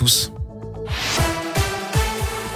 tous.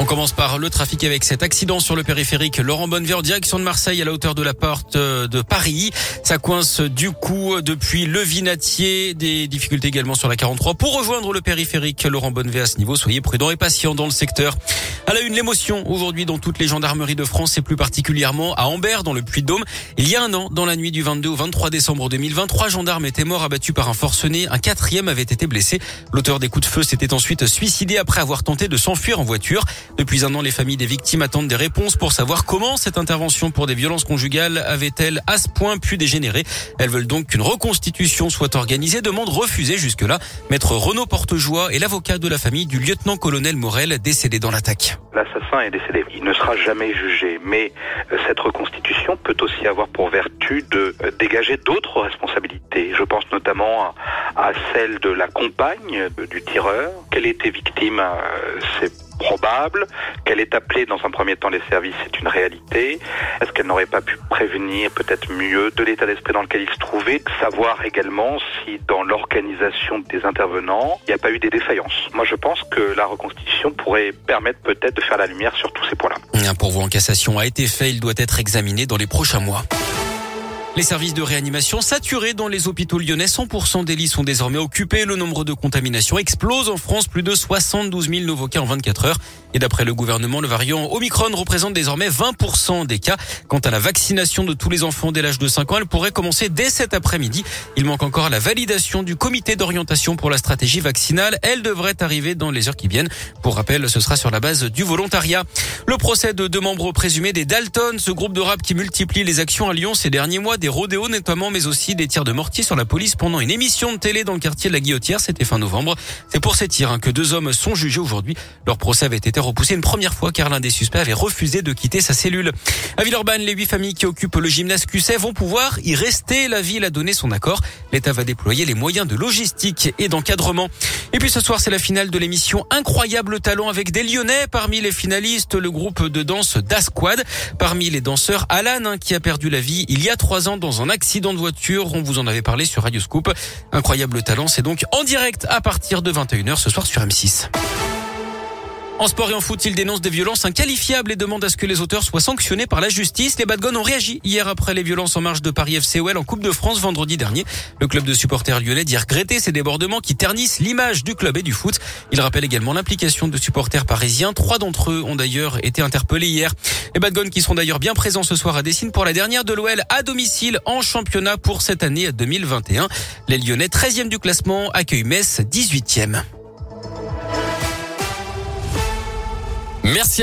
On commence par le trafic avec cet accident sur le périphérique Laurent Bonnevier en direction de Marseille à la hauteur de la porte euh, de Paris. Ça coince du coup depuis le Vinatier. Des difficultés également sur la 43. Pour rejoindre le périphérique Laurent Bonnevier à ce niveau, soyez prudents et patients dans le secteur. À la une, l'émotion aujourd'hui dans toutes les gendarmeries de France et plus particulièrement à Ambert dans le Puy-de-Dôme. Il y a un an, dans la nuit du 22 au 23 décembre 2023, gendarmes étaient morts abattus par un forcené. Un quatrième avait été blessé. L'auteur des coups de feu s'était ensuite suicidé après avoir tenté de s'enfuir en voiture. Depuis un an, les familles des victimes attendent des réponses pour savoir comment cette intervention pour des violences conjugales avait-elle à ce point pu dégénérer. Elles veulent donc qu'une reconstitution soit organisée. Demande refusée jusque-là. Maître Renaud Portejoie est l'avocat de la famille du lieutenant-colonel Morel décédé dans l'attaque. L'assassin est décédé. Il ne sera jamais jugé. Mais euh, cette reconstitution peut aussi avoir pour vertu de euh, dégager d'autres responsabilités. Je pense notamment à celle de la compagne du tireur. Qu'elle était victime, euh, c'est probable. Qu'elle est appelée dans un premier temps les services, c'est une réalité. Est-ce qu'elle n'aurait pas pu prévenir peut-être mieux de l'état d'esprit dans lequel il se trouvait? Savoir également si dans l'organisation des intervenants, il n'y a pas eu des défaillances. Moi, je pense que la reconstitution pourrait permettre peut-être de faire la lumière sur tous ces points-là. Un pourvoi en cassation a été fait. Il doit être examiné dans les prochains mois. Les services de réanimation saturés dans les hôpitaux lyonnais, 100% des lits sont désormais occupés. Le nombre de contaminations explose en France, plus de 72 000 nouveaux cas en 24 heures. Et d'après le gouvernement, le variant Omicron représente désormais 20% des cas. Quant à la vaccination de tous les enfants dès l'âge de 5 ans, elle pourrait commencer dès cet après-midi. Il manque encore la validation du comité d'orientation pour la stratégie vaccinale. Elle devrait arriver dans les heures qui viennent. Pour rappel, ce sera sur la base du volontariat. Le procès de deux membres présumés des Dalton, ce groupe de rap qui multiplie les actions à Lyon ces derniers mois, des rodéos notamment, mais aussi des tirs de mortier sur la police pendant une émission de télé dans le quartier de la Guillotière. C'était fin novembre. C'est pour ces tirs hein, que deux hommes sont jugés aujourd'hui. Leur procès avait été repoussé une première fois car l'un des suspects avait refusé de quitter sa cellule. À Villeurbanne, les huit familles qui occupent le gymnase QC vont pouvoir y rester. La ville a donné son accord. L'État va déployer les moyens de logistique et d'encadrement. Et puis ce soir, c'est la finale de l'émission Incroyable Talent avec des Lyonnais. Parmi les finalistes, le groupe de danse d'Asquad. Parmi les danseurs, Alan, hein, qui a perdu la vie il y a trois ans dans un accident de voiture. On vous en avait parlé sur Radio Scoop. Incroyable Talent, c'est donc en direct à partir de 21h ce soir sur M6. En sport et en foot, il dénonce des violences inqualifiables et demande à ce que les auteurs soient sanctionnés par la justice. Les Badgones ont réagi hier après les violences en marche de Paris FCOL en Coupe de France vendredi dernier. Le club de supporters lyonnais dit regretter ces débordements qui ternissent l'image du club et du foot. Il rappelle également l'implication de supporters parisiens. Trois d'entre eux ont d'ailleurs été interpellés hier. Les Badgones qui seront d'ailleurs bien présents ce soir à Dessine pour la dernière de l'OL à domicile en championnat pour cette année 2021. Les Lyonnais 13e du classement accueillent Metz 18e. Merci à